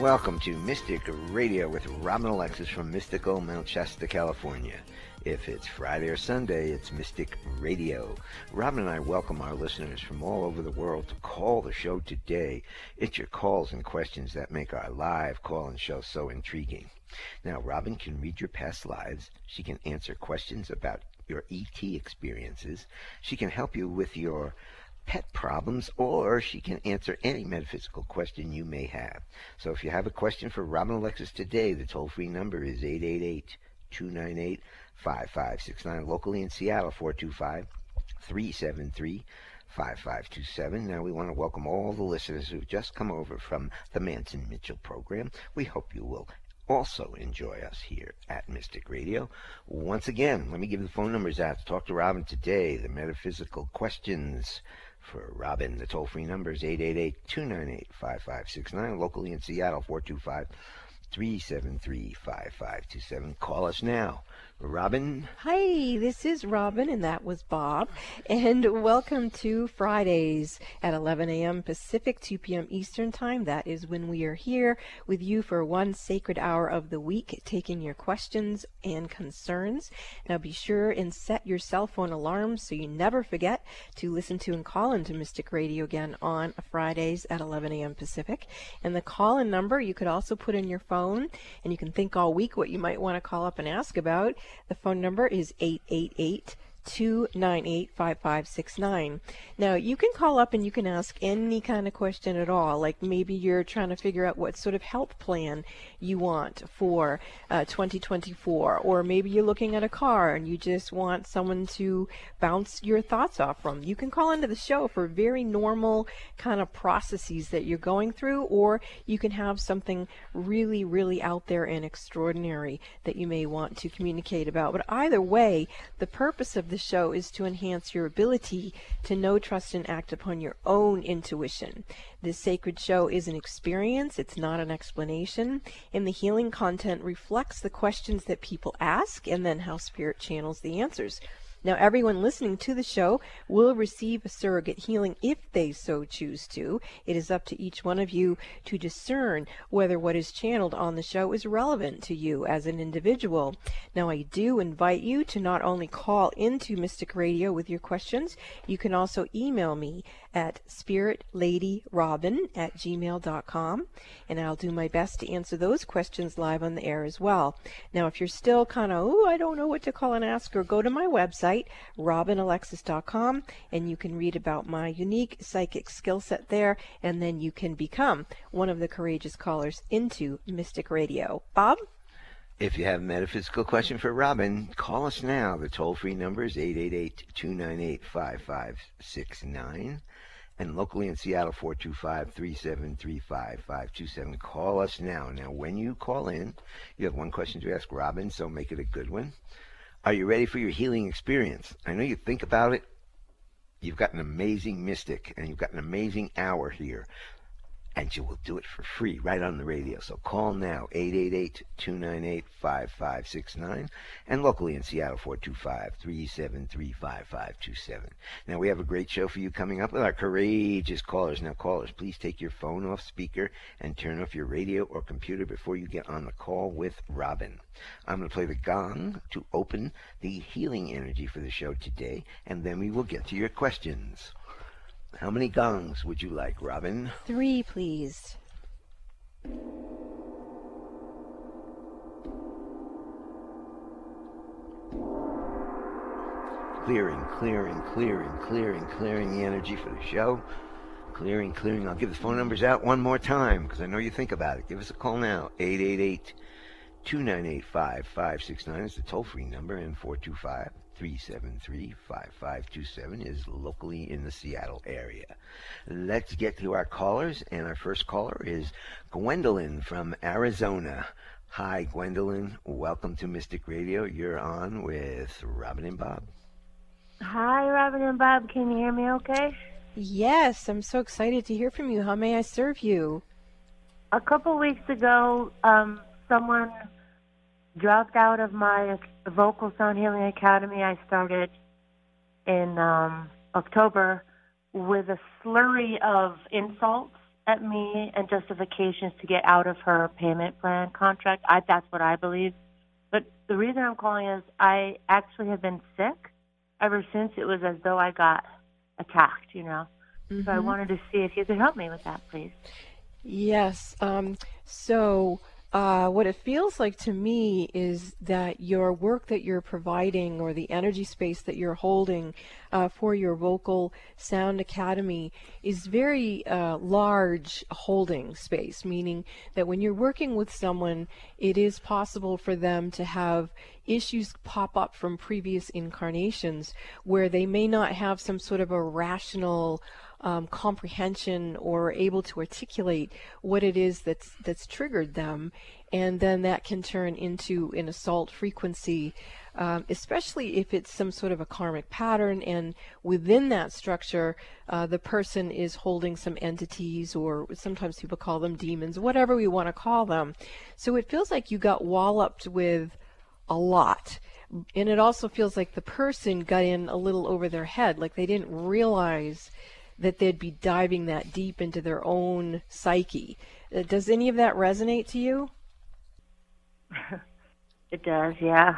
Welcome to Mystic Radio with Robin Alexis from mystical Mount Shasta, California. If it's Friday or Sunday, it's Mystic Radio. Robin and I welcome our listeners from all over the world to call the show today. It's your calls and questions that make our live call and show so intriguing. Now, Robin can read your past lives. She can answer questions about your ET experiences. She can help you with your pet problems, or she can answer any metaphysical question you may have. So if you have a question for Robin Alexis today, the toll free number is 888 298 5569. Locally in Seattle, 425 373 5527. Now, we want to welcome all the listeners who've just come over from the Manson Mitchell program. We hope you will also enjoy us here at Mystic Radio. Once again, let me give the phone numbers out to talk to Robin today. The metaphysical questions for Robin. The toll free number is 888 298 5569. Locally in Seattle, 425 373 5527. Call us now. Robin. Hi, this is Robin, and that was Bob. And welcome to Fridays at 11 a.m. Pacific, 2 p.m. Eastern Time. That is when we are here with you for one sacred hour of the week, taking your questions and concerns. Now be sure and set your cell phone alarms so you never forget to listen to and call into Mystic Radio again on Fridays at 11 a.m. Pacific. And the call in number you could also put in your phone, and you can think all week what you might want to call up and ask about. The phone number is 888 298 5569. Now, you can call up and you can ask any kind of question at all. Like maybe you're trying to figure out what sort of health plan you want for uh, 2024, or maybe you're looking at a car and you just want someone to bounce your thoughts off from. You can call into the show for very normal kind of processes that you're going through, or you can have something really, really out there and extraordinary that you may want to communicate about. But either way, the purpose of the show is to enhance your ability to know, trust, and act upon your own intuition. This sacred show is an experience, it's not an explanation, and the healing content reflects the questions that people ask and then how Spirit channels the answers. Now, everyone listening to the show will receive a surrogate healing if they so choose to. It is up to each one of you to discern whether what is channeled on the show is relevant to you as an individual. Now, I do invite you to not only call into Mystic Radio with your questions, you can also email me at spiritladyrobin at gmail.com, and I'll do my best to answer those questions live on the air as well. Now, if you're still kind of, oh, I don't know what to call and ask, or go to my website, robinalexis.com, and you can read about my unique psychic skill set there, and then you can become one of the courageous callers into Mystic Radio. Bob? If you have a metaphysical question for Robin, call us now. The toll free number is 888 298 5569. And locally in Seattle, 425 3735 527. Call us now. Now, when you call in, you have one question to ask Robin, so make it a good one. Are you ready for your healing experience? I know you think about it. You've got an amazing mystic, and you've got an amazing hour here and you will do it for free right on the radio. So call now, 888-298-5569, and locally in Seattle, 425-373-5527. Now, we have a great show for you coming up with our courageous callers. Now, callers, please take your phone off speaker and turn off your radio or computer before you get on the call with Robin. I'm going to play the gong to open the healing energy for the show today, and then we will get to your questions. How many gongs would you like, Robin? Three, please. Clearing, clearing, clearing, clearing, clearing the energy for the show. Clearing, clearing. I'll give the phone numbers out one more time because I know you think about it. Give us a call now. 888 298 5569 is the toll free number, and 425 373 5527 is locally in the Seattle area. Let's get to our callers, and our first caller is Gwendolyn from Arizona. Hi, Gwendolyn. Welcome to Mystic Radio. You're on with Robin and Bob. Hi, Robin and Bob. Can you hear me okay? Yes, I'm so excited to hear from you. How may I serve you? A couple weeks ago, um, someone dropped out of my Vocal Sound Healing Academy. I started in um, October with a slurry of insults at me and justifications to get out of her payment plan contract. I, that's what I believe. But the reason I'm calling is I actually have been sick ever since it was as though I got attacked, you know. Mm-hmm. So I mm-hmm. wanted to see if you could help me with that, please. Yes. Um, so uh, what it feels like to me is that your work that you're providing or the energy space that you're holding uh, for your vocal sound academy is very uh, large holding space, meaning that when you're working with someone, it is possible for them to have issues pop up from previous incarnations where they may not have some sort of a rational um, comprehension or able to articulate what it is that's that's triggered them, and then that can turn into an assault frequency, um, especially if it's some sort of a karmic pattern, and within that structure, uh, the person is holding some entities, or sometimes people call them demons, whatever we want to call them. So it feels like you got walloped with a lot and it also feels like the person got in a little over their head like they didn't realize that they'd be diving that deep into their own psyche. Uh, does any of that resonate to you? it does, yeah.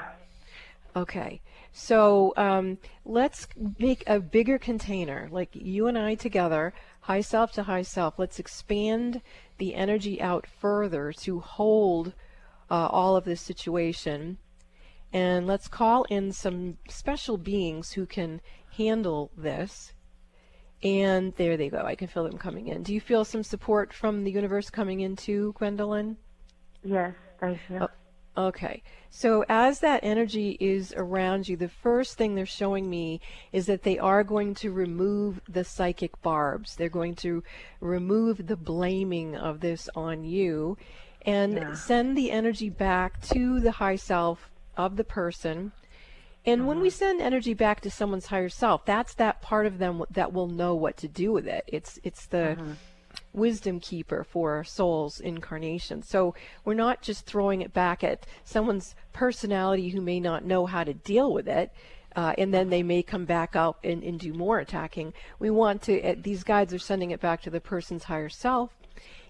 Okay. So um, let's make a bigger container, like you and I together, high self to high self. Let's expand the energy out further to hold uh, all of this situation. And let's call in some special beings who can handle this. And there they go. I can feel them coming in. Do you feel some support from the universe coming in too, Gwendolyn? Yes, thank you. Oh, okay. So as that energy is around you, the first thing they're showing me is that they are going to remove the psychic barbs. They're going to remove the blaming of this on you and yeah. send the energy back to the high self of the person and when we uh-huh. send energy back to someone's higher self, that's that part of them that will know what to do with it. It's it's the uh-huh. wisdom keeper for our soul's incarnation. So we're not just throwing it back at someone's personality who may not know how to deal with it. Uh, and then they may come back up and, and do more attacking. We want to, uh, these guides are sending it back to the person's higher self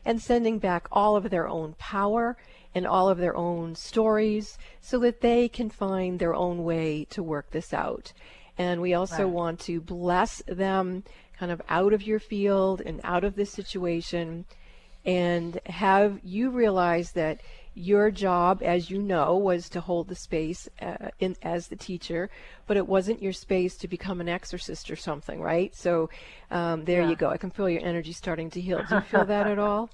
and sending back all of their own power and all of their own stories so that they can find their own way to work this out. And we also want to bless them kind of out of your field and out of this situation and have you realize that your job, as you know, was to hold the space uh, in, as the teacher, but it wasn't your space to become an exorcist or something, right? So um, there yeah. you go. I can feel your energy starting to heal. Do you feel that at all?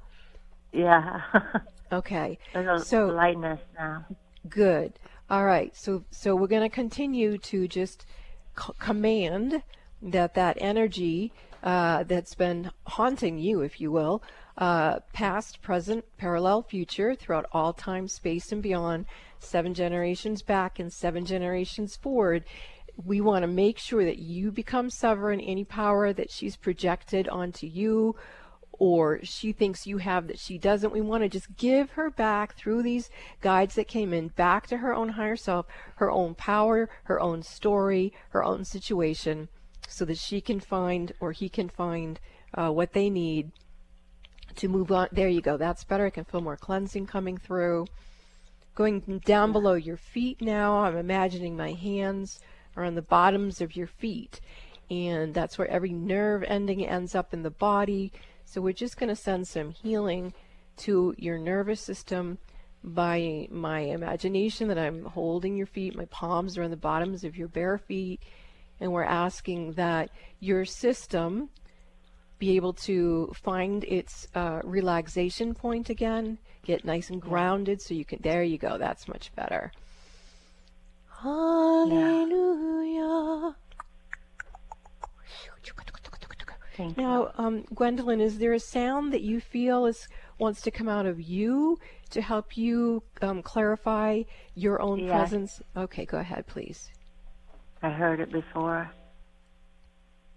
Yeah. Okay. There's a so lightness now. Good. All right. So so we're going to continue to just c- command that that energy uh, that's been haunting you, if you will, uh, past, present, parallel, future, throughout all time, space, and beyond, seven generations back and seven generations forward. We want to make sure that you become sovereign. Any power that she's projected onto you or she thinks you have that she doesn't. We want to just give her back through these guides that came in back to her own higher self, her own power, her own story, her own situation, so that she can find or he can find uh, what they need to move on. There you go. That's better. I can feel more cleansing coming through. Going down below your feet now, I'm imagining my hands are on the bottoms of your feet. And that's where every nerve ending ends up in the body. So we're just going to send some healing to your nervous system by my imagination that I'm holding your feet. My palms are on the bottoms of your bare feet. And we're asking that your system be able to find its uh, relaxation point again, get nice and grounded so you can, there you go, that's much better. Hallelujah. Yeah. Thank now, um, Gwendolyn, is there a sound that you feel is wants to come out of you to help you um, clarify your own yes. presence? Okay, go ahead, please. I heard it before.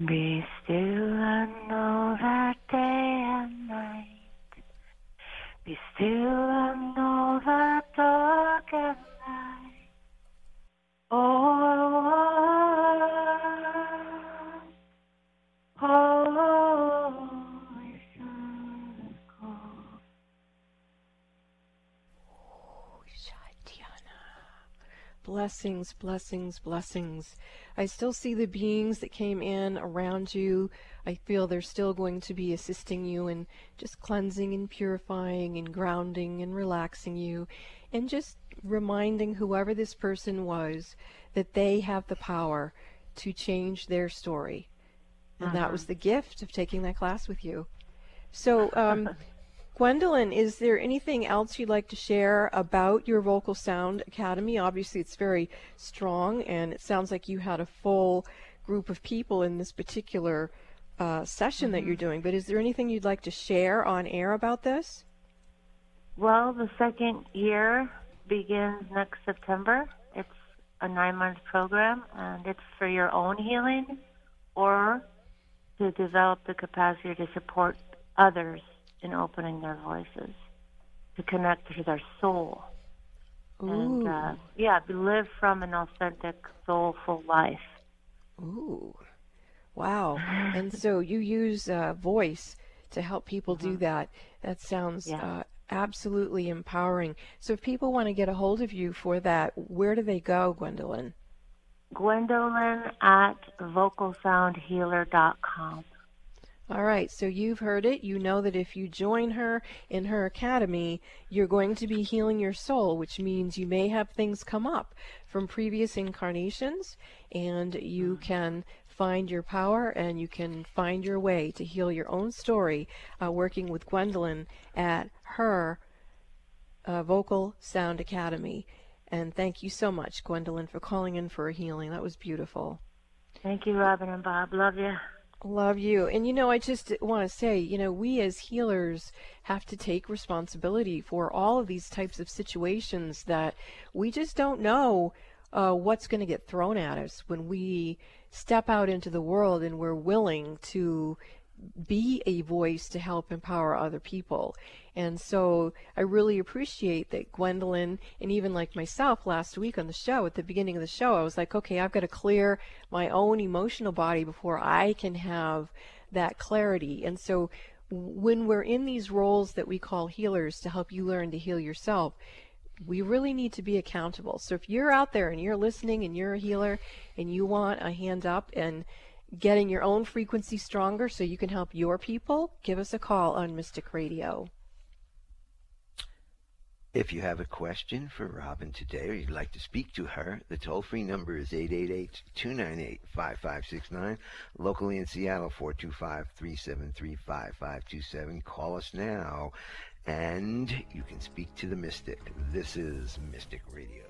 Be still and know that day and night. Be still and know that dark and light. Oh, Oh, Blessings, blessings, blessings. I still see the beings that came in around you. I feel they're still going to be assisting you in just cleansing and purifying and grounding and relaxing you and just reminding whoever this person was that they have the power to change their story. And uh-huh. that was the gift of taking that class with you. So, um, Gwendolyn, is there anything else you'd like to share about your Vocal Sound Academy? Obviously, it's very strong, and it sounds like you had a full group of people in this particular uh, session mm-hmm. that you're mm-hmm. doing. But is there anything you'd like to share on air about this? Well, the second year begins next September. It's a nine month program, and it's for your own healing or to develop the capacity to support others in opening their voices, to connect to their soul. Ooh. And uh, yeah, live from an authentic, soulful life. Ooh, wow! and so you use uh, voice to help people mm-hmm. do that. That sounds yeah. uh, absolutely empowering. So if people want to get a hold of you for that, where do they go, Gwendolyn? Gwendolyn at vocalsoundhealer.com. All right, so you've heard it. You know that if you join her in her academy, you're going to be healing your soul, which means you may have things come up from previous incarnations, and you mm. can find your power and you can find your way to heal your own story uh, working with Gwendolyn at her uh, Vocal Sound Academy. And thank you so much, Gwendolyn, for calling in for a healing. That was beautiful. Thank you, Robin and Bob. Love you. Love you. And you know, I just want to say, you know, we as healers have to take responsibility for all of these types of situations that we just don't know uh, what's going to get thrown at us when we step out into the world and we're willing to be a voice to help empower other people. And so I really appreciate that Gwendolyn and even like myself last week on the show, at the beginning of the show, I was like, okay, I've got to clear my own emotional body before I can have that clarity. And so when we're in these roles that we call healers to help you learn to heal yourself, we really need to be accountable. So if you're out there and you're listening and you're a healer and you want a hand up and getting your own frequency stronger so you can help your people, give us a call on Mystic Radio. If you have a question for Robin today or you'd like to speak to her, the toll free number is 888 298 5569. Locally in Seattle, 425 373 5527. Call us now and you can speak to the mystic. This is Mystic Radio.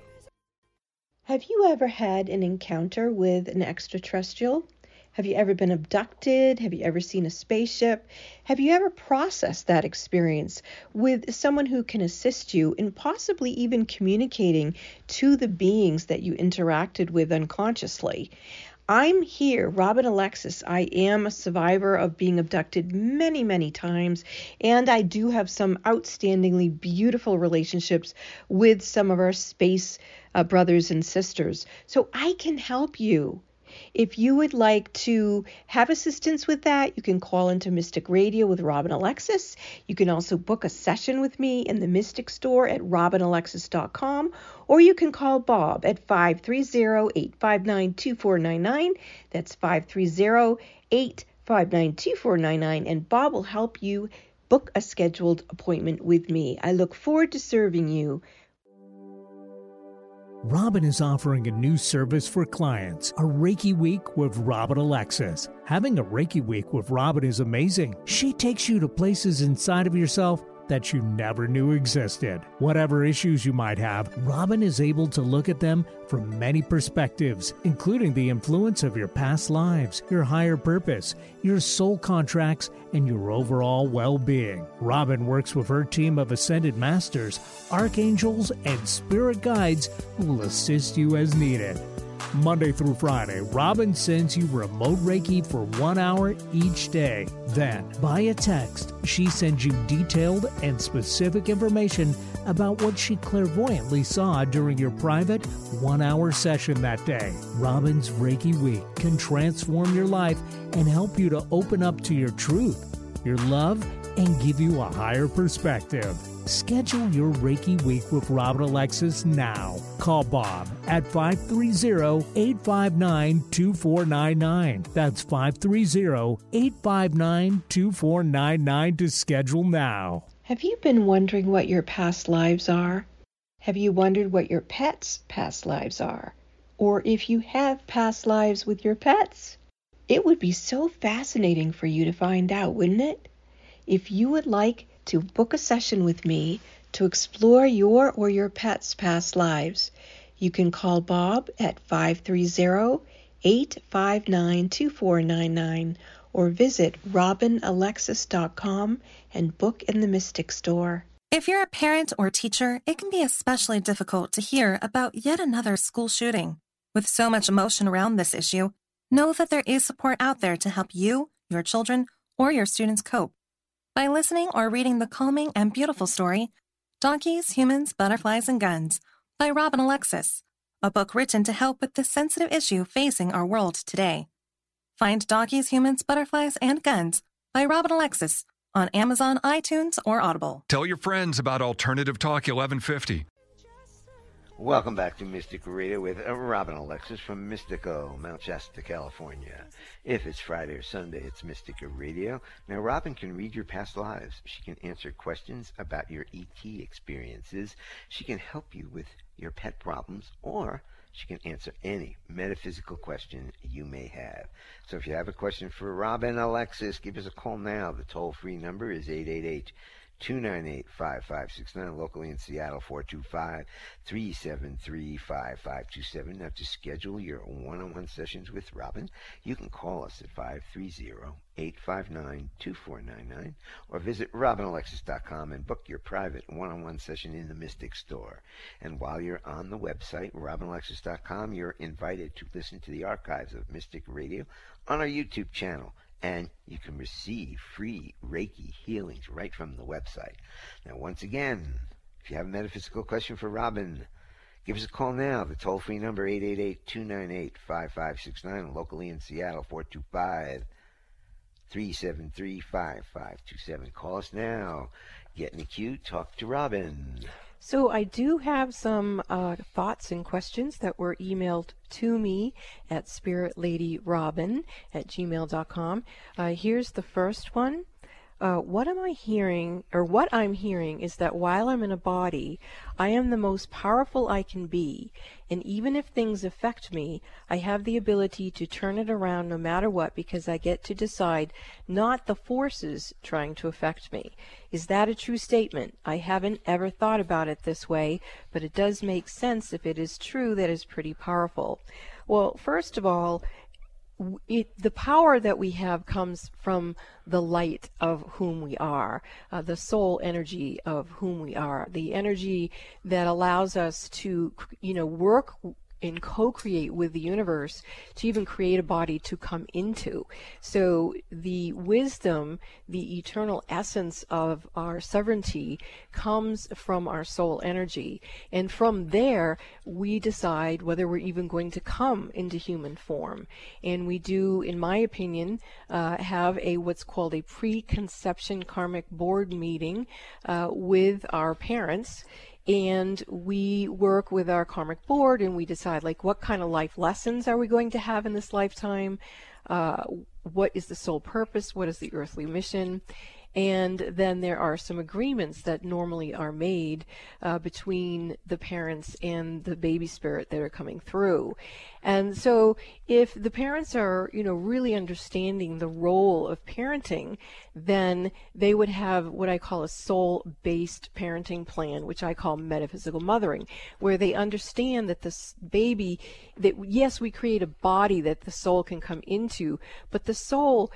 Have you ever had an encounter with an extraterrestrial? Have you ever been abducted? Have you ever seen a spaceship? Have you ever processed that experience with someone who can assist you in possibly even communicating to the beings that you interacted with unconsciously? I'm here, Robin Alexis. I am a survivor of being abducted many, many times, and I do have some outstandingly beautiful relationships with some of our space uh, brothers and sisters. So I can help you. If you would like to have assistance with that, you can call into Mystic Radio with Robin Alexis. You can also book a session with me in the Mystic Store at robinalexis.com, or you can call Bob at 530 859 2499. That's 530 859 2499, and Bob will help you book a scheduled appointment with me. I look forward to serving you. Robin is offering a new service for clients, a Reiki Week with Robin Alexis. Having a Reiki Week with Robin is amazing. She takes you to places inside of yourself that you never knew existed. Whatever issues you might have, Robin is able to look at them from many perspectives, including the influence of your past lives, your higher purpose, your soul contracts, and your overall well being. Robin works with her team of ascended masters, archangels, and spirit guides who will assist you as needed. Monday through Friday, Robin sends you remote Reiki for one hour each day. Then, by a text, she sends you detailed and specific information about what she clairvoyantly saw during your private one hour session that day. Robin's Reiki Week can transform your life and help you to open up to your truth, your love, and give you a higher perspective. Schedule your Reiki Week with Robin Alexis now. Call Bob at 530 859 2499. That's 530 859 2499 to schedule now. Have you been wondering what your past lives are? Have you wondered what your pets' past lives are? Or if you have past lives with your pets? It would be so fascinating for you to find out, wouldn't it? If you would like to book a session with me to explore your or your pet's past lives, you can call Bob at 530 859 2499 or visit robinalexis.com and book in the Mystic Store. If you're a parent or teacher, it can be especially difficult to hear about yet another school shooting. With so much emotion around this issue, know that there is support out there to help you, your children, or your students cope. By listening or reading the calming and beautiful story, Donkeys, Humans, Butterflies, and Guns by Robin Alexis, a book written to help with the sensitive issue facing our world today. Find Donkeys, Humans, Butterflies, and Guns by Robin Alexis on Amazon, iTunes, or Audible. Tell your friends about Alternative Talk 1150. Welcome back to Mystic Radio with uh, Robin Alexis from Mystical, Mount Shasta, California. If it's Friday or Sunday, it's Mystica Radio. Now, Robin can read your past lives. She can answer questions about your ET experiences. She can help you with your pet problems, or she can answer any metaphysical question you may have. So if you have a question for Robin Alexis, give us a call now. The toll free number is 888 298 5569. Locally in Seattle, 425 373 5527. Now, to schedule your one on one sessions with Robin, you can call us at 530 859 2499 or visit robinalexis.com and book your private one on one session in the Mystic Store. And while you're on the website, robinalexis.com, you're invited to listen to the archives of Mystic Radio on our YouTube channel and you can receive free Reiki healings right from the website. Now, once again, if you have a metaphysical question for Robin, give us a call now. The toll free number 888 298 5569, locally in Seattle 425 373 5527. Call us now. Get in the queue, talk to Robin. So I do have some uh, thoughts and questions that were emailed to me at spiritladyrobin at gmail.com. Uh, here's the first one. Uh, what am I hearing, or what I'm hearing, is that while I'm in a body, I am the most powerful I can be, and even if things affect me, I have the ability to turn it around no matter what because I get to decide, not the forces trying to affect me. Is that a true statement? I haven't ever thought about it this way, but it does make sense if it is true that is pretty powerful. Well, first of all, it, the power that we have comes from the light of whom we are, uh, the soul energy of whom we are, the energy that allows us to, you know, work and co-create with the universe to even create a body to come into. So the wisdom, the eternal essence of our sovereignty comes from our soul energy. And from there, we decide whether we're even going to come into human form. And we do, in my opinion, uh, have a what's called a preconception karmic board meeting uh, with our parents and we work with our karmic board and we decide like what kind of life lessons are we going to have in this lifetime? Uh, what is the sole purpose? What is the earthly mission and then there are some agreements that normally are made uh, between the parents and the baby spirit that are coming through. And so if the parents are, you know, really understanding the role of parenting, then they would have what I call a soul-based parenting plan, which I call metaphysical mothering, where they understand that this baby, that yes, we create a body that the soul can come into, but the soul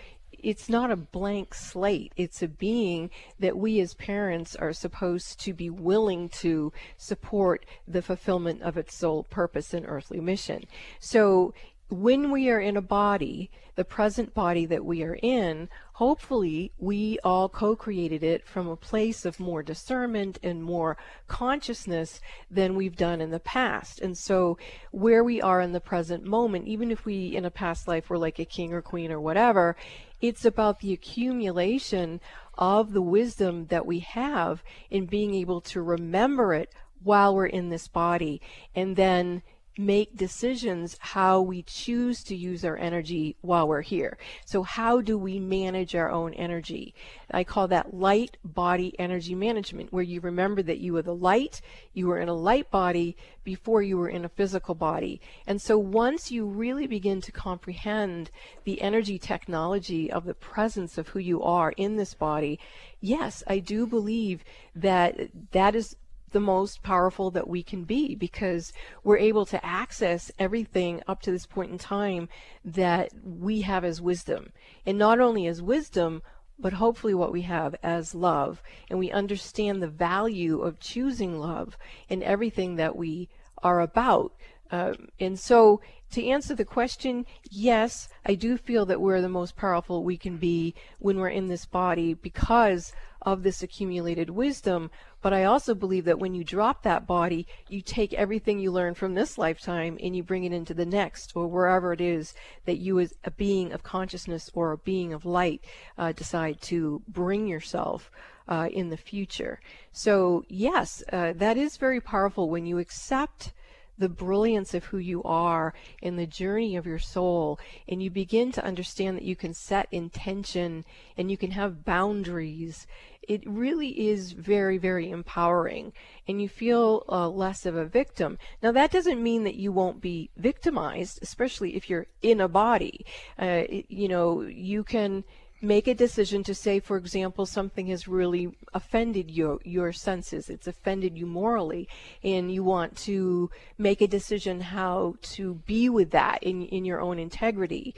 it's not a blank slate. It's a being that we as parents are supposed to be willing to support the fulfillment of its sole purpose and earthly mission. So when we are in a body, the present body that we are in, hopefully we all co-created it from a place of more discernment and more consciousness than we've done in the past. And so where we are in the present moment, even if we in a past life were like a king or queen or whatever, it's about the accumulation of the wisdom that we have in being able to remember it while we're in this body. And then make decisions how we choose to use our energy while we're here. So how do we manage our own energy? I call that light body energy management, where you remember that you were the light, you were in a light body before you were in a physical body. And so once you really begin to comprehend the energy technology of the presence of who you are in this body, yes, I do believe that that is the most powerful that we can be because we're able to access everything up to this point in time that we have as wisdom. And not only as wisdom, but hopefully what we have as love. And we understand the value of choosing love in everything that we are about. Um, and so, to answer the question, yes, I do feel that we're the most powerful we can be when we're in this body because of this accumulated wisdom. But I also believe that when you drop that body, you take everything you learn from this lifetime and you bring it into the next or wherever it is that you, as a being of consciousness or a being of light, uh, decide to bring yourself. Uh, in the future. So, yes, uh, that is very powerful when you accept the brilliance of who you are in the journey of your soul and you begin to understand that you can set intention and you can have boundaries it really is very very empowering and you feel uh, less of a victim. Now that doesn't mean that you won't be victimized especially if you're in a body. Uh, you know you can make a decision to say, for example, something has really offended your your senses, it's offended you morally, and you want to make a decision how to be with that in in your own integrity.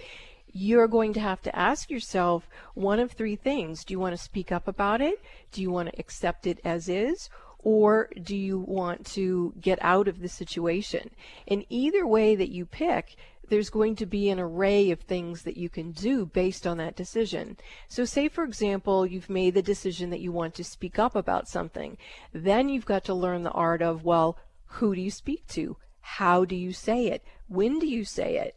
You're going to have to ask yourself one of three things. Do you want to speak up about it? Do you want to accept it as is? Or do you want to get out of the situation? In either way that you pick, there's going to be an array of things that you can do based on that decision. So, say for example, you've made the decision that you want to speak up about something. Then you've got to learn the art of, well, who do you speak to? How do you say it? When do you say it?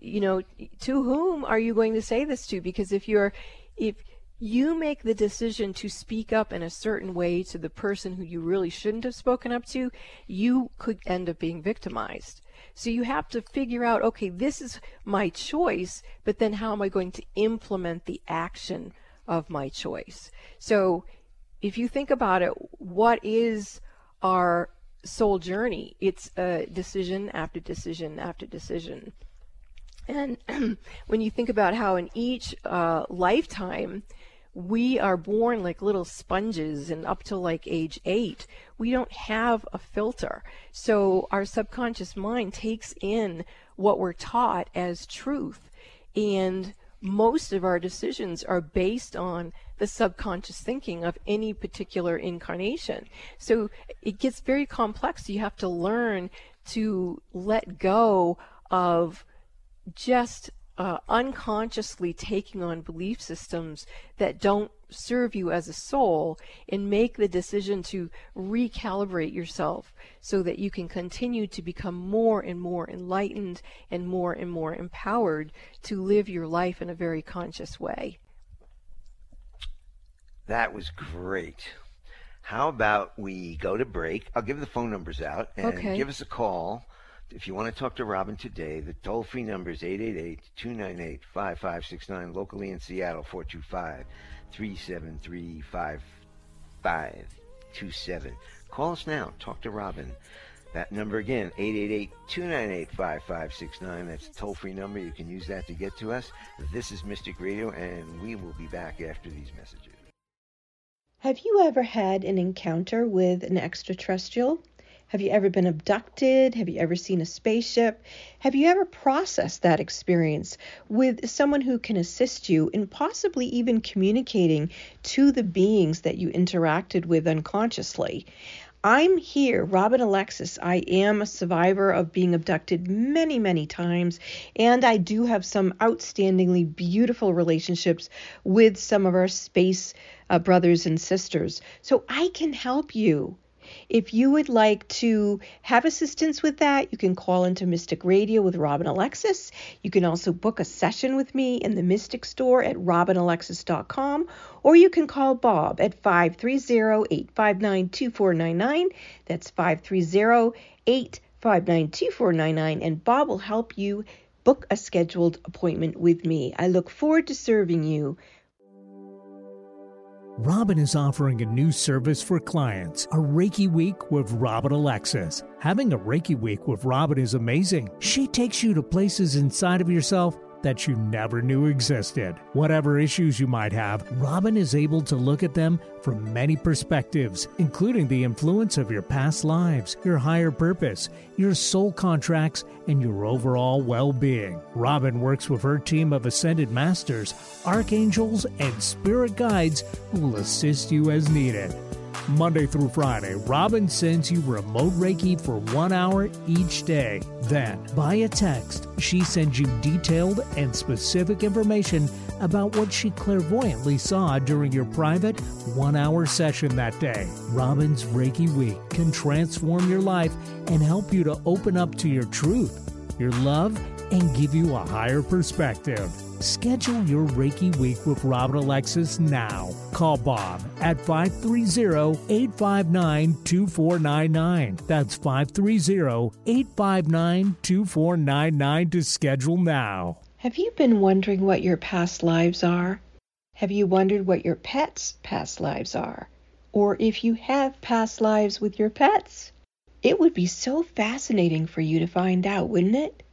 You know, to whom are you going to say this to? Because if you're, if you make the decision to speak up in a certain way to the person who you really shouldn't have spoken up to, you could end up being victimized. So you have to figure out, okay, this is my choice, but then how am I going to implement the action of my choice? So if you think about it, what is our soul journey? It's a decision after decision after decision. And when you think about how in each uh, lifetime, we are born like little sponges and up to like age eight we don't have a filter. So our subconscious mind takes in what we're taught as truth and most of our decisions are based on the subconscious thinking of any particular incarnation. So it gets very complex. You have to learn to let go of just uh, unconsciously taking on belief systems that don't serve you as a soul and make the decision to recalibrate yourself so that you can continue to become more and more enlightened and more and more empowered to live your life in a very conscious way. That was great. How about we go to break? I'll give the phone numbers out and okay. give us a call if you want to talk to Robin today, the toll free number is 888 298 5569, locally in Seattle, 425 373 5527. Call us now. Talk to Robin. That number again, 888-298-5569. That's a toll-free number. You can use that to get to us. This is Mystic Radio, and we will be back after these messages. Have you ever had an encounter with an extraterrestrial? Have you ever been abducted? Have you ever seen a spaceship? Have you ever processed that experience with someone who can assist you in possibly even communicating to the beings that you interacted with unconsciously? I'm here, Robin Alexis. I am a survivor of being abducted many, many times, and I do have some outstandingly beautiful relationships with some of our space uh, brothers and sisters. So I can help you If you would like to have assistance with that, you can call into Mystic Radio with Robin Alexis. You can also book a session with me in the Mystic Store at robinalexis.com, or you can call Bob at 530-859-2499. That's 530-859-2499, and Bob will help you book a scheduled appointment with me. I look forward to serving you. Robin is offering a new service for clients, a Reiki Week with Robin Alexis. Having a Reiki Week with Robin is amazing. She takes you to places inside of yourself that you never knew existed. Whatever issues you might have, Robin is able to look at them from many perspectives, including the influence of your past lives, your higher purpose, your soul contracts, and your overall well being. Robin works with her team of ascended masters, archangels, and spirit guides who will assist you as needed. Monday through Friday, Robin sends you remote Reiki for one hour each day. Then, via text, she sends you detailed and specific information about what she clairvoyantly saw during your private one hour session that day. Robin's Reiki Week can transform your life and help you to open up to your truth, your love, and give you a higher perspective. Schedule your Reiki week with Robin Alexis now. Call Bob at 530-859-2499. That's 530-859-2499 to schedule now. Have you been wondering what your past lives are? Have you wondered what your pets' past lives are? Or if you have past lives with your pets? It would be so fascinating for you to find out, wouldn't it?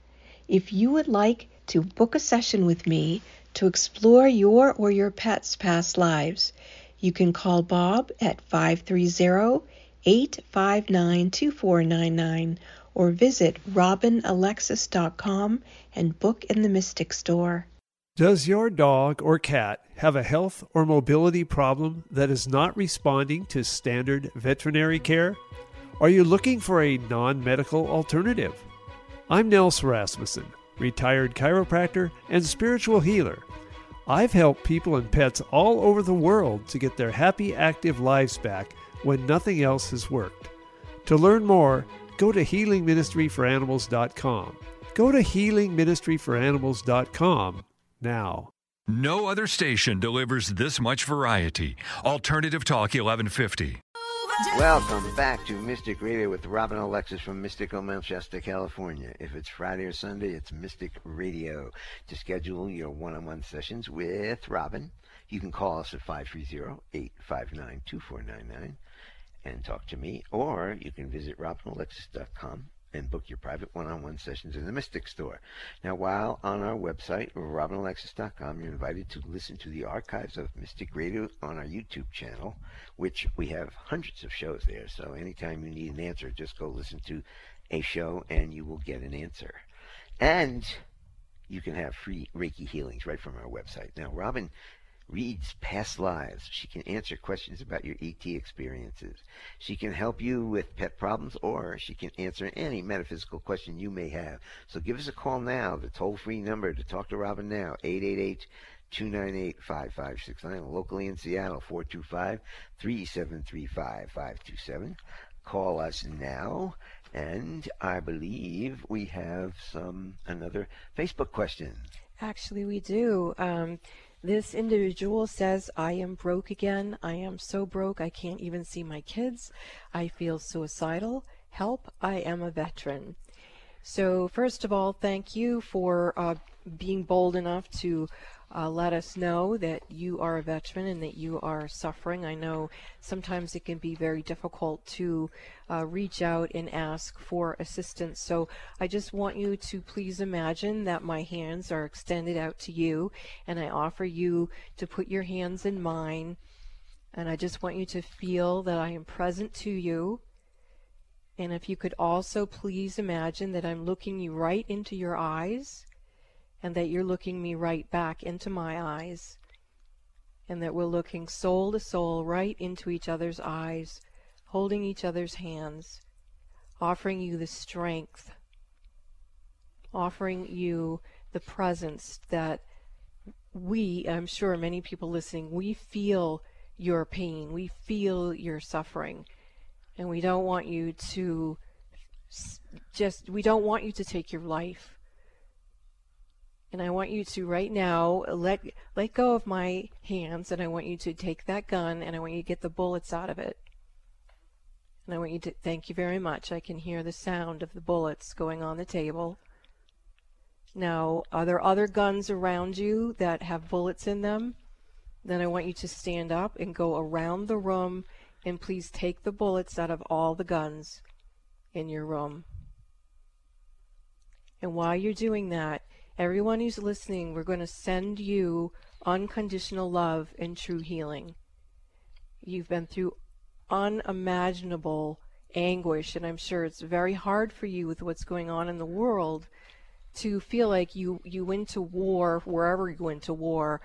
If you would like to book a session with me to explore your or your pet's past lives, you can call Bob at 530 859 2499 or visit robinalexis.com and book in the Mystic Store. Does your dog or cat have a health or mobility problem that is not responding to standard veterinary care? Are you looking for a non medical alternative? I'm Nels Rasmussen, retired chiropractor and spiritual healer. I've helped people and pets all over the world to get their happy, active lives back when nothing else has worked. To learn more, go to healingministryforanimals.com. Go to healingministryforanimals.com now. No other station delivers this much variety. Alternative Talk 1150. Welcome back to Mystic Radio with Robin Alexis from Mystical Mount Shasta, California. If it's Friday or Sunday, it's Mystic Radio. To schedule your one-on-one sessions with Robin, you can call us at 530-859-2499 and talk to me, or you can visit robinalexis.com and book your private one-on-one sessions in the Mystic Store. Now, while on our website, robinalexis.com, you're invited to listen to the archives of Mystic Radio on our YouTube channel, which we have hundreds of shows there. So anytime you need an answer, just go listen to a show and you will get an answer. And you can have free Reiki healings right from our website. Now, Robin reads past lives. She can answer questions about your ET experiences. She can help you with pet problems or she can answer any metaphysical question you may have. So give us a call now. The toll free number to talk to Robin now, 888 298 5569. Locally in Seattle, 425 3735 527. Call us now. And I believe we have some another Facebook question. Actually, we do. Um, this individual says, I am broke again. I am so broke I can't even see my kids. I feel suicidal. Help, I am a veteran. So, first of all, thank you for uh, being bold enough to uh, let us know that you are a veteran and that you are suffering. I know sometimes it can be very difficult to uh, reach out and ask for assistance. So I just want you to please imagine that my hands are extended out to you and I offer you to put your hands in mine. And I just want you to feel that I am present to you. And if you could also please imagine that I'm looking you right into your eyes and that you're looking me right back into my eyes, and that we're looking soul to soul right into each other's eyes, holding each other's hands, offering you the strength, offering you the presence that we, I'm sure many people listening, we feel your pain, we feel your suffering. And we don't want you to just, we don't want you to take your life. And I want you to right now let let go of my hands and I want you to take that gun and I want you to get the bullets out of it. And I want you to thank you very much. I can hear the sound of the bullets going on the table. Now, are there other guns around you that have bullets in them? Then I want you to stand up and go around the room and please take the bullets out of all the guns in your room. And while you're doing that, everyone who's listening, we're going to send you unconditional love and true healing. You've been through unimaginable anguish, and I'm sure it's very hard for you with what's going on in the world to feel like you you went to war wherever you went to war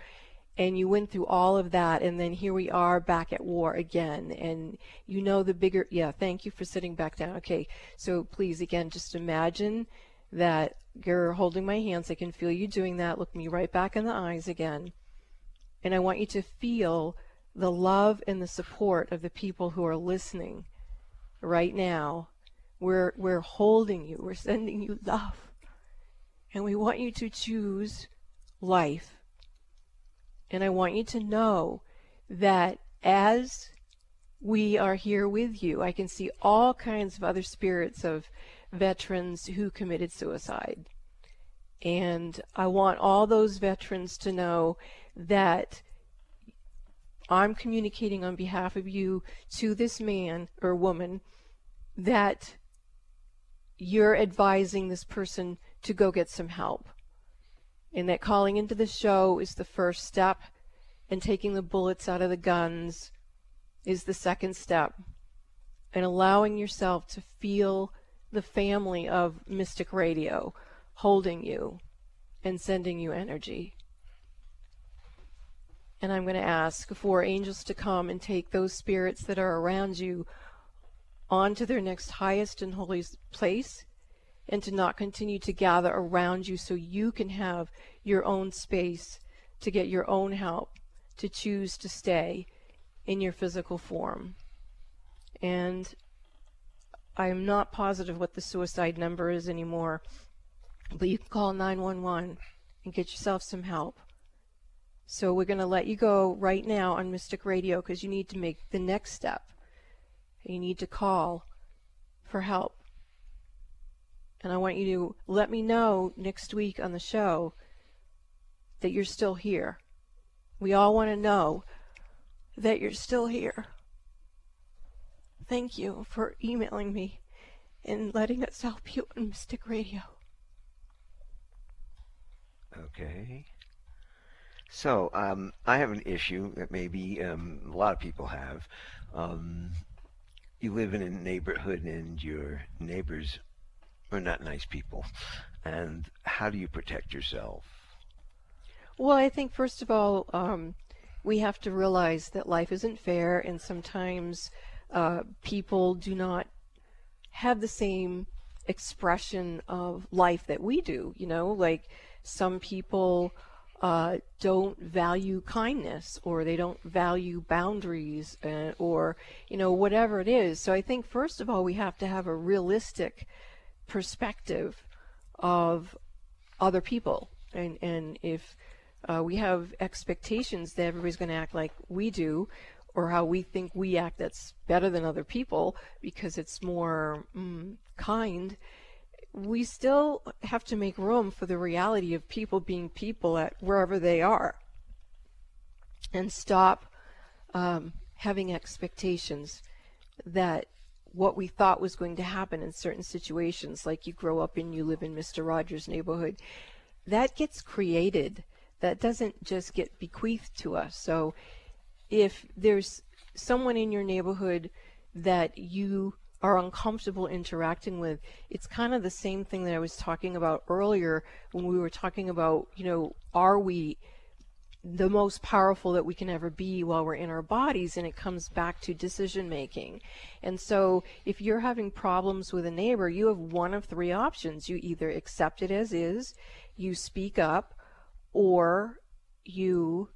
and you went through all of that and then here we are back at war again and you know the bigger yeah thank you for sitting back down okay so please again just imagine that you're holding my hands. I can feel you doing that. Look me right back in the eyes again. And i want you to feel the love and the support of the people who are listening right now. We're we're holding you. We're sending you love. And we want you to choose life. And I want you to know that as we are here with you, I can see all kinds of other spirits of veterans who committed suicide. And I want all those veterans to know that I'm communicating on behalf of you to this man or woman that you're advising this person to go get some help. And that calling into the show is the first step, and taking the bullets out of the guns is the second step. And allowing yourself to feel the family of Mystic Radio holding you and sending you energy. And I'm going to ask for angels to come and take those spirits that are around you on to their next highest and holiest place and to not continue to gather around you so you can have your own space to get your own help, to choose to stay in your physical form. And I am not positive what the suicide number is anymore, but you can call 911 and get yourself some help. So we're going to let you go right now on Mystic Radio because you need to make the next step. You need to call for help. And I want you to let me know next week on the show that you're still here. We all want to know that you're still here. Thank you for emailing me and letting us help you on Mystic Radio. Okay. So, um, I have an issue that maybe um, a lot of people have. Um, you live in a neighborhood and your neighbors are not nice people. And how do you protect yourself? Well, I think first of all, um, we have to realize that life isn't fair, and sometimes uh, people do not have the same expression of life that we do. You know, like some people uh, don't value kindness or they don't value boundaries uh, or, you know, whatever it is. So I think, first of all, we have to have a realistic perspective of other people. And, and if uh, we have expectations that everybody's going to act like we do, or how we think we act that's better than other people because it's more mm, kind, we still have to make room for the reality of people being people at wherever they are and stop um, having expectations that what we thought was going to happen in certain situations, like you grow up and you live in Mr. Rogers' neighborhood, that gets created. That doesn't just get bequeathed to us. So if there's someone in your neighborhood that you are uncomfortable interacting with, it's kind of the same thing that I was talking about earlier when we were talking about, you know, are we the most powerful that we can ever be while we're in our bodies and it comes back to decision making. And so if you're having problems with a neighbor, you have one of three options. You either accept it as is, you speak up, or you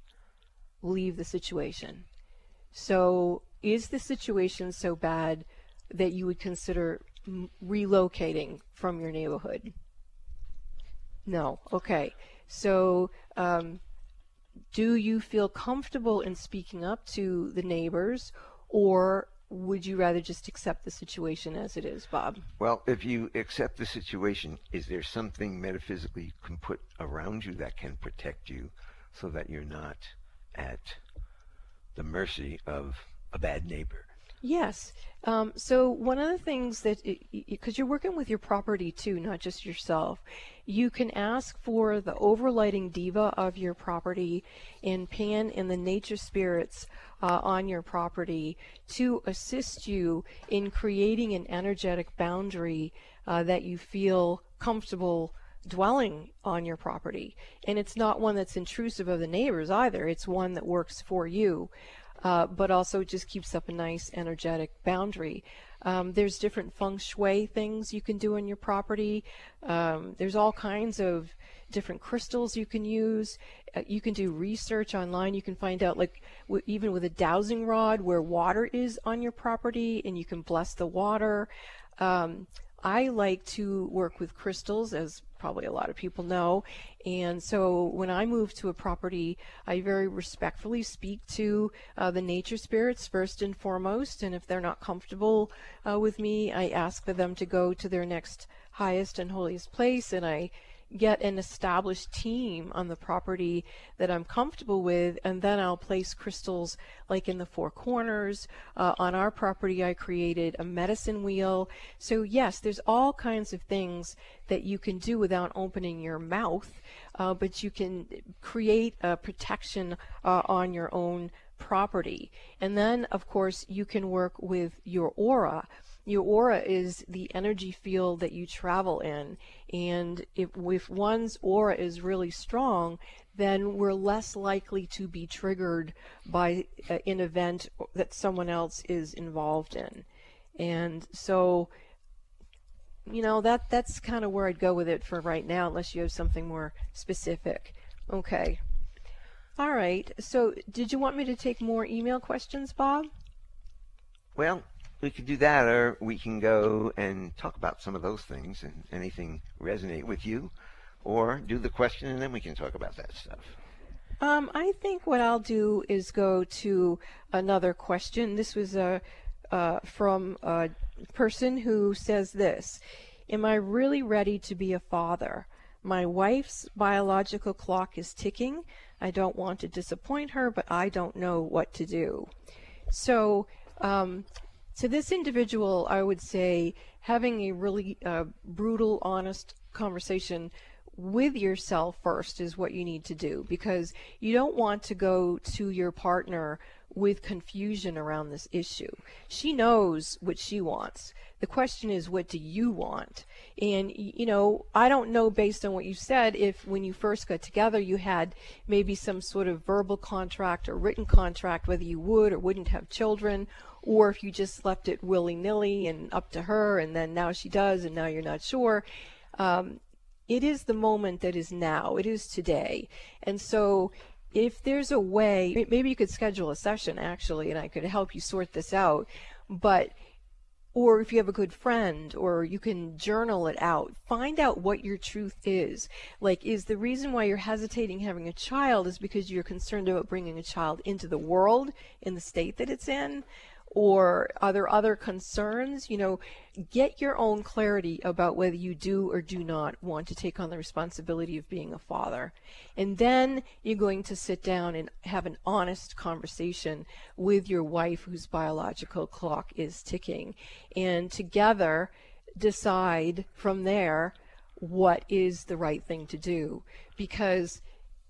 leave the situation. So is the situation so bad? that you would consider relocating from your neighborhood? No. Okay. So, um, do you feel comfortable in speaking up to the neighbors, or would you rather just accept the situation as it is, Bob? Well, if you accept the situation, is there something metaphysically you can put around you that can protect you so that you're not at the mercy of a bad neighbor? Yes. Um, so one of the things that, because you're working with your property too, not just yourself, you can ask for the overlighting diva of your property and Pan and the nature spirits uh, on your property to assist you in creating an energetic boundary uh, that you feel comfortable dwelling on your property. And it's not one that's intrusive of the neighbors either. It's one that works for you uh, but also just keeps up a nice energetic boundary. Um, there's different feng shui things you can do on your property. Um, there's all kinds of different crystals you can use. Uh, you can do research online. You can find out, like, w- even with a dowsing rod, where water is on your property, and you can bless the water. Um, I like to work with crystals, as probably a lot of people know. And so when I move to a property, I very respectfully speak to uh, the nature spirits first and foremost. And if they're not comfortable uh, with me, I ask for them to go to their next highest and holiest place. And I get an established team on the property that I'm comfortable with, and then I'll place crystals like in the four corners. Uh, on our property, I created a medicine wheel. So, yes, there's all kinds of things that you can do without opening your mouth, uh, but you can create a protection uh, on your own property. And then, of course, you can work with your aura. Your aura is the energy field that you travel in. And if, if one's aura is really strong, then we're less likely to be triggered by uh, an event that someone else is involved in. And so, you know, that that's kind of where I'd go with it for right now, unless you have something more specific. Okay. All right. So, did you want me to take more email questions, Bob? Well, we could do that, or we can go and talk about some of those things and anything resonate with you, or do the question and then we can talk about that stuff. Um, I think what I'll do is go to another question. This was a uh, from a person who says this: Am I really ready to be a father? My wife's biological clock is ticking. I don't want to disappoint her, but I don't know what to do. So um, to this individual, I would say having a really uh, brutal, honest conversation with yourself first is what you need to do because you don't want to go to your partner with confusion around this issue. She knows what she wants. The question is, what do you want? And, you know, I don't know based on what you said if when you first got together you had maybe some sort of verbal contract or written contract whether you would or wouldn't have children or if you just left it willy nilly and up to her, and then now she does, and now you're not sure. Um, it is the moment that is now. It is today. And so if there's a way, maybe you could schedule a session actually, and I could help you sort this out. But or if you have a good friend or you can journal it out find out what your truth is like is the reason why you're hesitating having a child is because you're concerned about bringing a child into the world in the state that it's in or are there other concerns? You know, get your own clarity about whether you do or do not want to take on the responsibility of being a father. And then you're going to sit down and have an honest conversation with your wife whose biological clock is ticking. And together decide from there what is the right thing to do. Because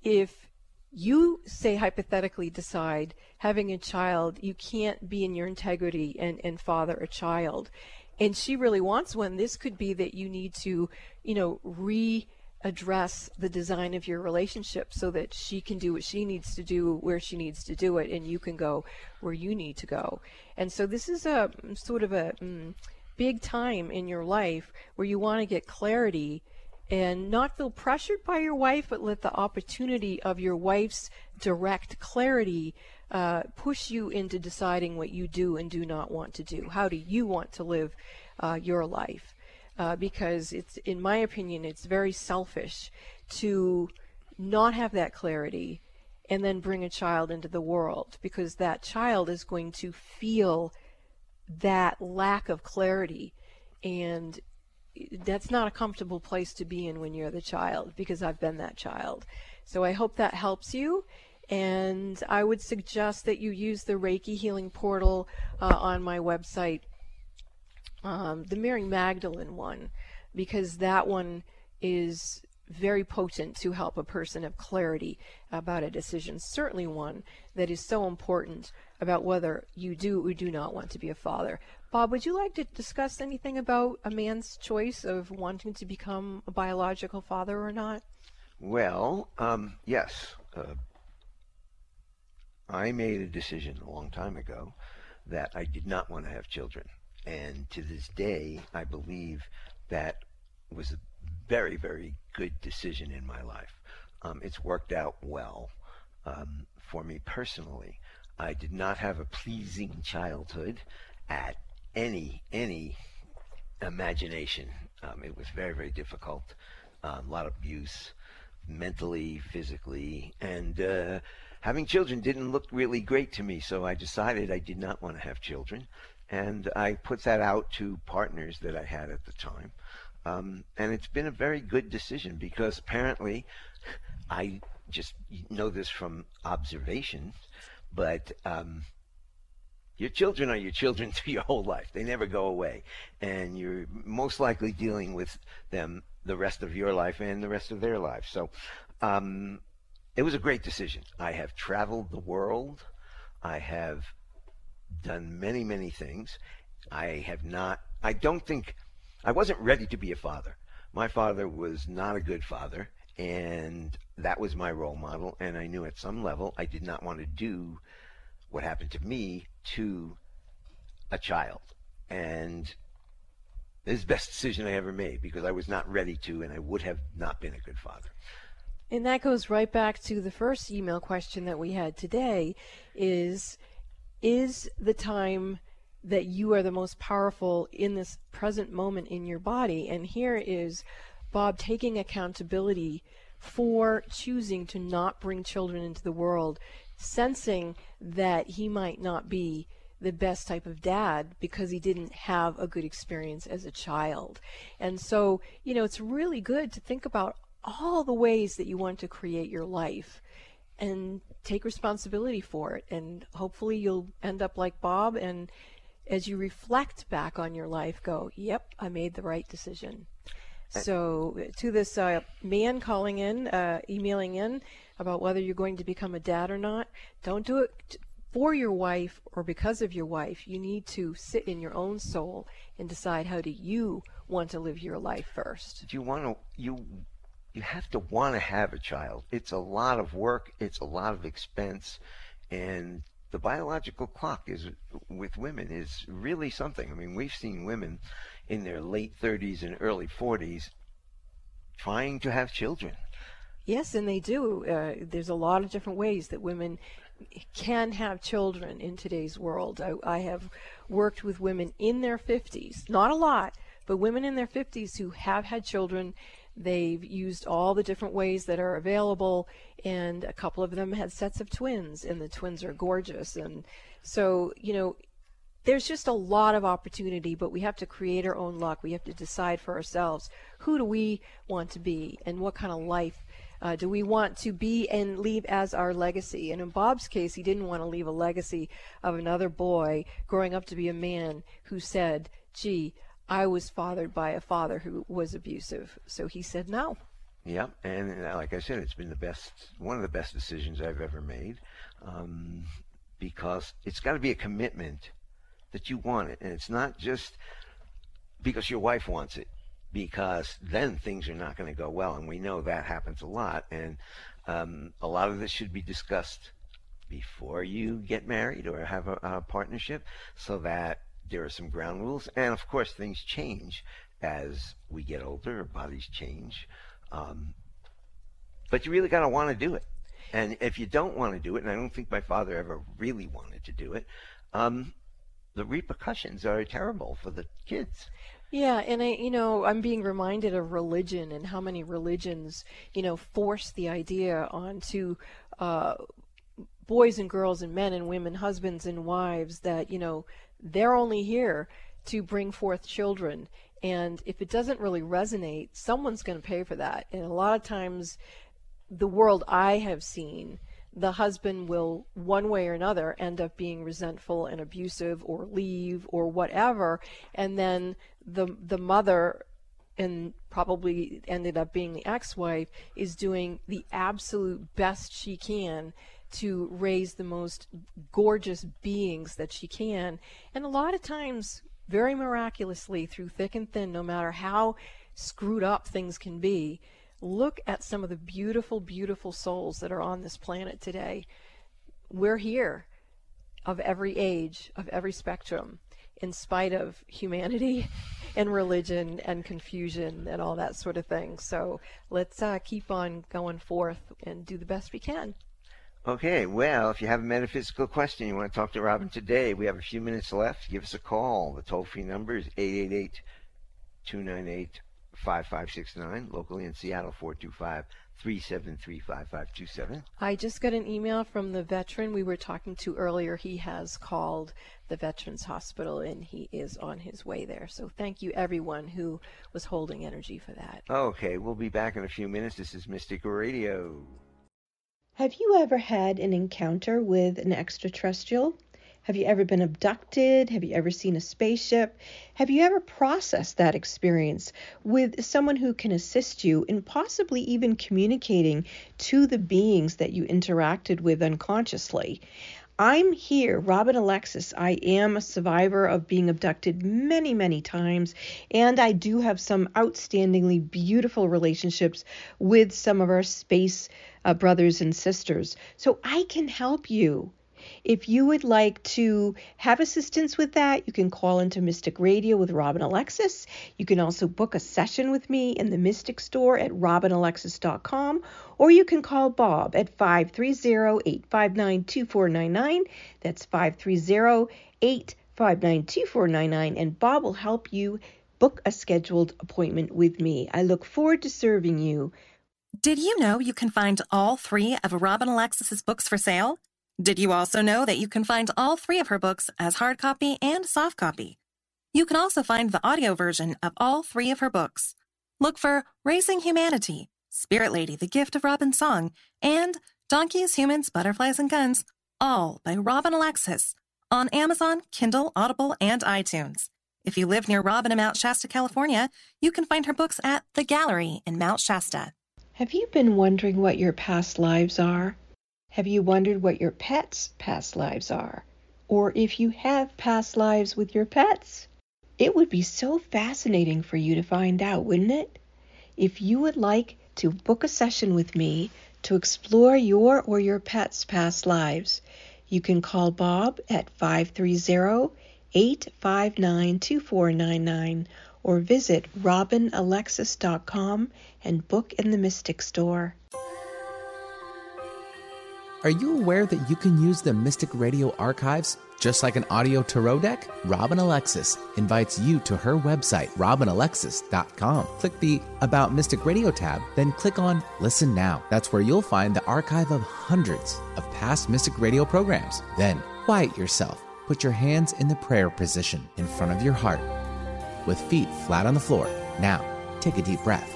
if you say hypothetically decide having a child you can't be in your integrity and, and father a child. And she really wants one. This could be that you need to you know readdress the design of your relationship so that she can do what she needs to do where she needs to do it and you can go where you need to go. And so this is a sort of a mm, big time in your life where you want to get clarity and not feel pressured by your wife, but let the opportunity of your wife's direct clarity uh, push you into deciding what you do and do not want to do. How do you want to live uh, your life? Uh, because it's, in my opinion, it's very selfish to not have that clarity and then bring a child into the world because that child is going to feel that lack of clarity and that's not a comfortable place to be in when you're the child because I've been that child. So I hope that helps you. And I would suggest that you use the Reiki Healing Portal uh, on my website, um, the Mary Magdalene one, because that one is very potent to help a person have clarity about a decision. Certainly one that is so important about whether you do or do not want to be a father. Bob, would you like to discuss anything about a man's choice of wanting to become a biological father or not? Well, um, yes. Uh, I made a decision a long time ago that I did not want to have children. And to this day, I believe that was a very, very good decision in my life. Um, it's worked out well um, for me personally. I did not have a pleasing childhood at any any imagination. Um, it was very very difficult. Uh, a lot of abuse, mentally, physically, and uh, having children didn't look really great to me. So I decided I did not want to have children, and I put that out to partners that I had at the time. Um, and it's been a very good decision because apparently I just know this from observation, but um, your children are your children through your whole life. They never go away. And you're most likely dealing with them the rest of your life and the rest of their life. So um, it was a great decision. I have traveled the world. I have done many, many things. I have not, I don't think, I wasn't ready to be a father. My father was not a good father, and that was my role model. And I knew at some level I did not want to do what happened to me to a child. And this is the best decision I ever made because I was not ready to, and I would have not been a good father. And that goes right back to the first email question that we had today is is the time that you are the most powerful in this present moment in your body and here is Bob taking accountability for choosing to not bring children into the world sensing that he might not be the best type of dad because he didn't have a good experience as a child. And so, you know, it's really good to think about all the ways that you want to create your life and take responsibility for it. And hopefully you'll end up like Bob and as you reflect back on your life, go, yep, I made the right decision. So, to this uh, man calling in, uh, emailing in, about whether you're going to become a dad or not. Don't do it for your wife or because of your wife. You need to sit in your own soul and decide how do you want to live your life first. You want to you you have to want to have a child. It's a lot of work, it's a lot of expense and the biological clock is with women is really something. I mean, we've seen women in their late 30s and early 40s trying to have children Yes, and they do. Uh, there's a lot of different ways that women can have children in today's world. I, I, have worked with women in their 50s, not a lot, but women in their 50s who have had children. They've used all the different ways that are available, and a couple of them had sets of twins, and the twins are gorgeous. And so, you know, there's just a lot of opportunity, but we have to create our own luck. We have to decide for ourselves who do we want to be and what kind of life uh, do we want to be and leave as our legacy? And in Bob's case, he didn't want to leave a legacy of another boy growing up to be a man who said, gee, I was fathered by a father who was abusive. So he said no. Yeah, and like I said, it's been the best, one of the best decisions I've ever made, um, because it's got to be a commitment that you want it, and it's not just because your wife wants it because then things are not going to go well. And we know that happens a lot. And um, a lot of this should be discussed before you get married or have a, a partnership so that there are some ground rules. And of course, things change as we get older, our bodies change. Um, but you really got to want to do it. And if you don't want to do it, and I don't think my father ever really wanted to do it, um, the repercussions are terrible for the kids. Yeah, and I, you know, I'm being reminded of religion and how many religions, you know, force the idea onto uh, boys and girls and men and women, husbands and wives that, you know, they're only here to bring forth children. And if it doesn't really resonate, someone's going to pay for that. And a lot of times, the world I have seen, the husband will, one way or another, end up being resentful and abusive or leave or whatever. And then the, the mother and probably ended up being the ex-wife is doing the absolute best she can to raise the most gorgeous beings that she can and a lot of times very miraculously through thick and thin no matter how screwed up things can be look at some of the beautiful beautiful souls that are on this planet today we're here of every age of every spectrum in spite of humanity and religion and confusion and all that sort of thing. So let's uh, keep on going forth and do the best we can. Okay, well, if you have a metaphysical question you want to talk to Robin today, we have a few minutes left. Give us a call. The toll free number is 888 298 5569, locally in Seattle 425 373 5527. I just got an email from the veteran we were talking to earlier. He has called the Veterans Hospital and he is on his way there. So thank you, everyone who was holding energy for that. Okay, we'll be back in a few minutes. This is Mystic Radio. Have you ever had an encounter with an extraterrestrial? Have you ever been abducted? Have you ever seen a spaceship? Have you ever processed that experience with someone who can assist you in possibly even communicating to the beings that you interacted with unconsciously? I'm here, Robin Alexis. I am a survivor of being abducted many, many times, and I do have some outstandingly beautiful relationships with some of our space uh, brothers and sisters. So I can help you. If you would like to have assistance with that, you can call into Mystic Radio with Robin Alexis. You can also book a session with me in the Mystic Store at robinalexis.com, or you can call Bob at 530-859-2499. That's 530-859-2499, and Bob will help you book a scheduled appointment with me. I look forward to serving you. Did you know you can find all three of Robin Alexis's books for sale? Did you also know that you can find all three of her books as hard copy and soft copy? You can also find the audio version of all three of her books. Look for Raising Humanity, Spirit Lady, The Gift of Robin Song, and Donkeys, Humans, Butterflies, and Guns, all by Robin Alexis, on Amazon, Kindle, Audible, and iTunes. If you live near Robin in Mount Shasta, California, you can find her books at The Gallery in Mount Shasta. Have you been wondering what your past lives are? Have you wondered what your pets' past lives are? Or if you have past lives with your pets? It would be so fascinating for you to find out, wouldn't it? If you would like to book a session with me to explore your or your pet's past lives, you can call Bob at 530 859 2499 or visit robinalexis.com and book in the Mystic Store. Are you aware that you can use the Mystic Radio archives just like an audio tarot deck? Robin Alexis invites you to her website, robinalexis.com. Click the About Mystic Radio tab, then click on Listen Now. That's where you'll find the archive of hundreds of past Mystic Radio programs. Then quiet yourself. Put your hands in the prayer position in front of your heart with feet flat on the floor. Now, take a deep breath.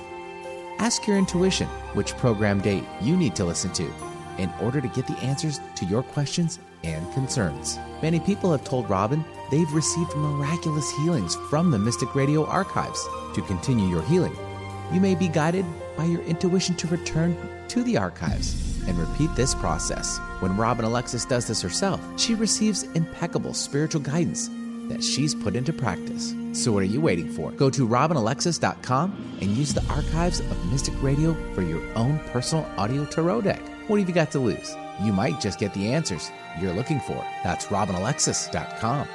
Ask your intuition which program date you need to listen to in order to get the answers to your questions and concerns. Many people have told Robin they've received miraculous healings from the Mystic Radio archives. To continue your healing, you may be guided by your intuition to return to the archives and repeat this process. When Robin Alexis does this herself, she receives impeccable spiritual guidance that she's put into practice. So what are you waiting for? Go to robinalexis.com and use the archives of Mystic Radio for your own personal audio tarot deck. What have you got to lose? You might just get the answers you're looking for. That's robinalexis.com.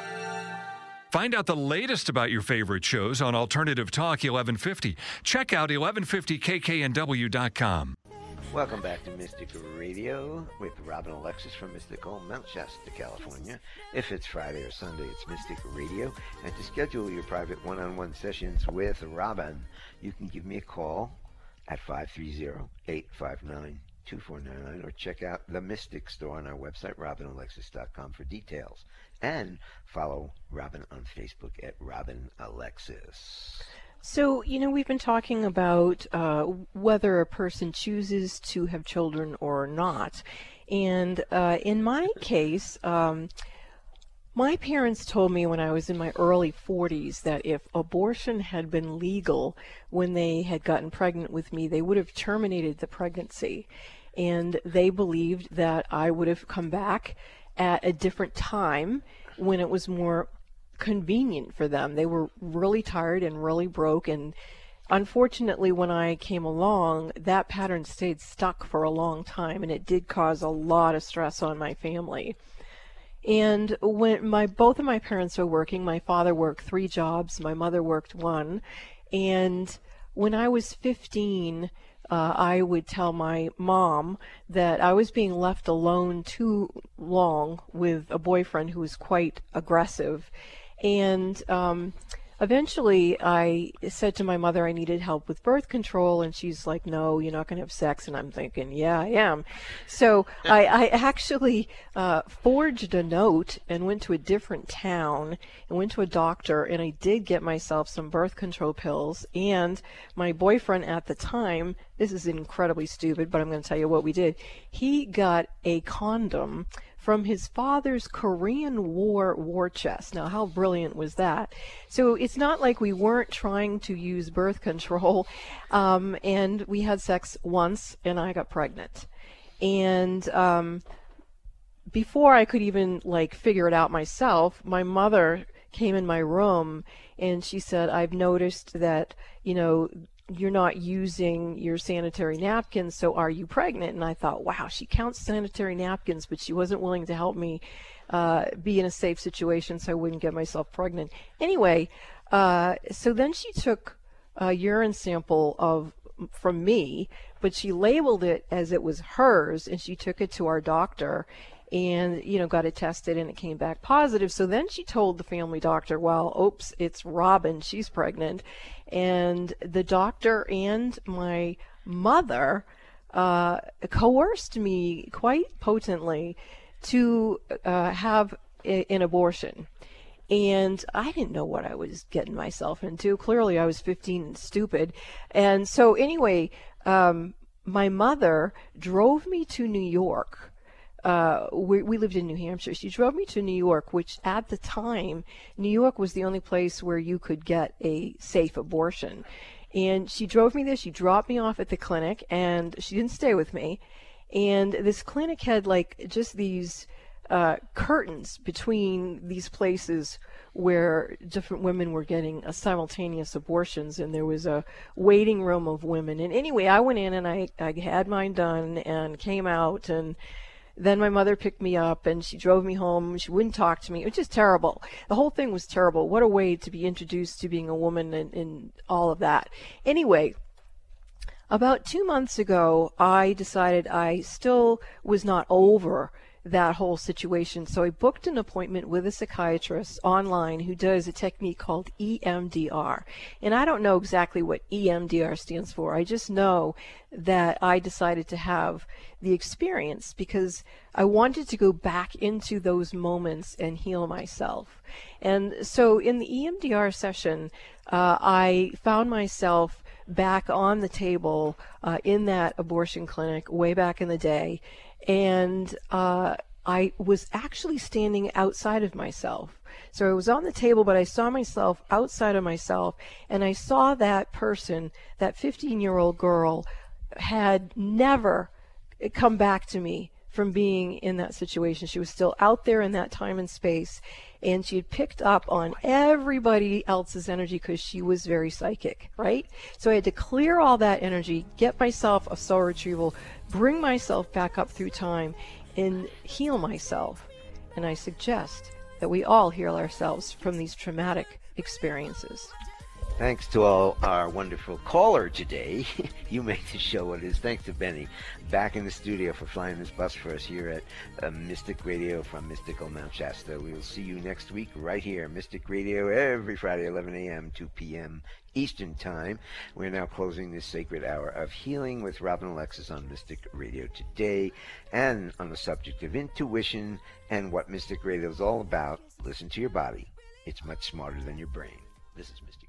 Find out the latest about your favorite shows on Alternative Talk 1150. Check out 1150kknw.com. Welcome back to Mystic Radio with Robin Alexis from Mystical Mount Shasta, California. If it's Friday or Sunday, it's Mystic Radio. And to schedule your private one on one sessions with Robin, you can give me a call at 530 859 2499 or check out the Mystic store on our website, robinalexis.com, for details. And follow Robin on Facebook at Robin Alexis. So, you know, we've been talking about uh, whether a person chooses to have children or not. And uh, in my case, um, my parents told me when I was in my early 40s that if abortion had been legal when they had gotten pregnant with me, they would have terminated the pregnancy. And they believed that I would have come back at a different time when it was more convenient for them. They were really tired and really broke and unfortunately when I came along, that pattern stayed stuck for a long time and it did cause a lot of stress on my family. And when my both of my parents were working, my father worked 3 jobs, my mother worked one, and when I was 15, uh, I would tell my mom that I was being left alone too long with a boyfriend who was quite aggressive. And um, eventually I said to my mother I needed help with birth control, and she's like, No, you're not going to have sex. And I'm thinking, Yeah, I am. So I, I actually uh, forged a note and went to a different town and went to a doctor, and I did get myself some birth control pills. And my boyfriend at the time, this is incredibly stupid, but I'm going to tell you what we did. He got a condom from his father's Korean War war chest. Now, how brilliant was that? So it's not like we weren't trying to use birth control, um, and we had sex once, and I got pregnant. And um, before I could even like figure it out myself, my mother came in my room and she said, "I've noticed that you know you're not using your sanitary napkins, so are you pregnant? And I thought, wow, she counts sanitary napkins, but she wasn't willing to help me uh, be in a safe situation so I wouldn't get myself pregnant. Anyway, uh, so then she took a urine sample of from me, but she labeled it as it was hers, and she took it to our doctor, and you know got it tested and it came back positive so then she told the family doctor well oops it's robin she's pregnant and the doctor and my mother uh, coerced me quite potently to uh, have a, an abortion and I didn't know what I was getting myself into. Clearly, I was 15 and stupid. And so, anyway, um, my mother drove me to New York uh, we, we lived in New Hampshire. She drove me to New York, which at the time, New York was the only place where you could get a safe abortion. And she drove me there. She dropped me off at the clinic, and she didn't stay with me. And this clinic had like just these uh, curtains between these places where different women were getting simultaneous abortions, and there was a waiting room of women. And anyway, I went in and I, I had mine done and came out and then my mother picked me up and she drove me home. She wouldn't talk to me. It was just terrible. The whole thing was terrible. What a way to be introduced to being a woman and, and all of that. Anyway, about two months ago, I decided I still was not over that whole situation. So I booked an appointment with a psychiatrist online who does a technique called EMDR. And I don't know exactly what EMDR stands for. I just know that I decided to have the experience because I wanted to go back into those moments and heal myself. And so in the EMDR session, uh, I found myself back on the table uh, in that abortion clinic way back in the day and uh, I was actually standing outside of myself. So I was on the table, but I saw myself outside of myself, and I saw that person, that 15 year old girl, had never come back to me from being in that situation. She was still out there in that time and space, and she had picked up on everybody else's energy because she was very psychic, right? So I had to clear all that energy, get myself a soul retrieval, bring myself back up through time and heal myself. And I suggest that we all heal ourselves from these traumatic experiences. Thanks to all our wonderful caller today. you make the show what it is. Thanks to Benny back in the studio for flying this bus for us here at uh, Mystic Radio from Mystical Mount Shasta. We will see you next week right here, Mystic Radio, every Friday, 11 a.m., 2 p.m. Eastern Time. We're now closing this sacred hour of healing with Robin Alexis on Mystic Radio today and on the subject of intuition and what Mystic Radio is all about. Listen to your body. It's much smarter than your brain. This is Mystic.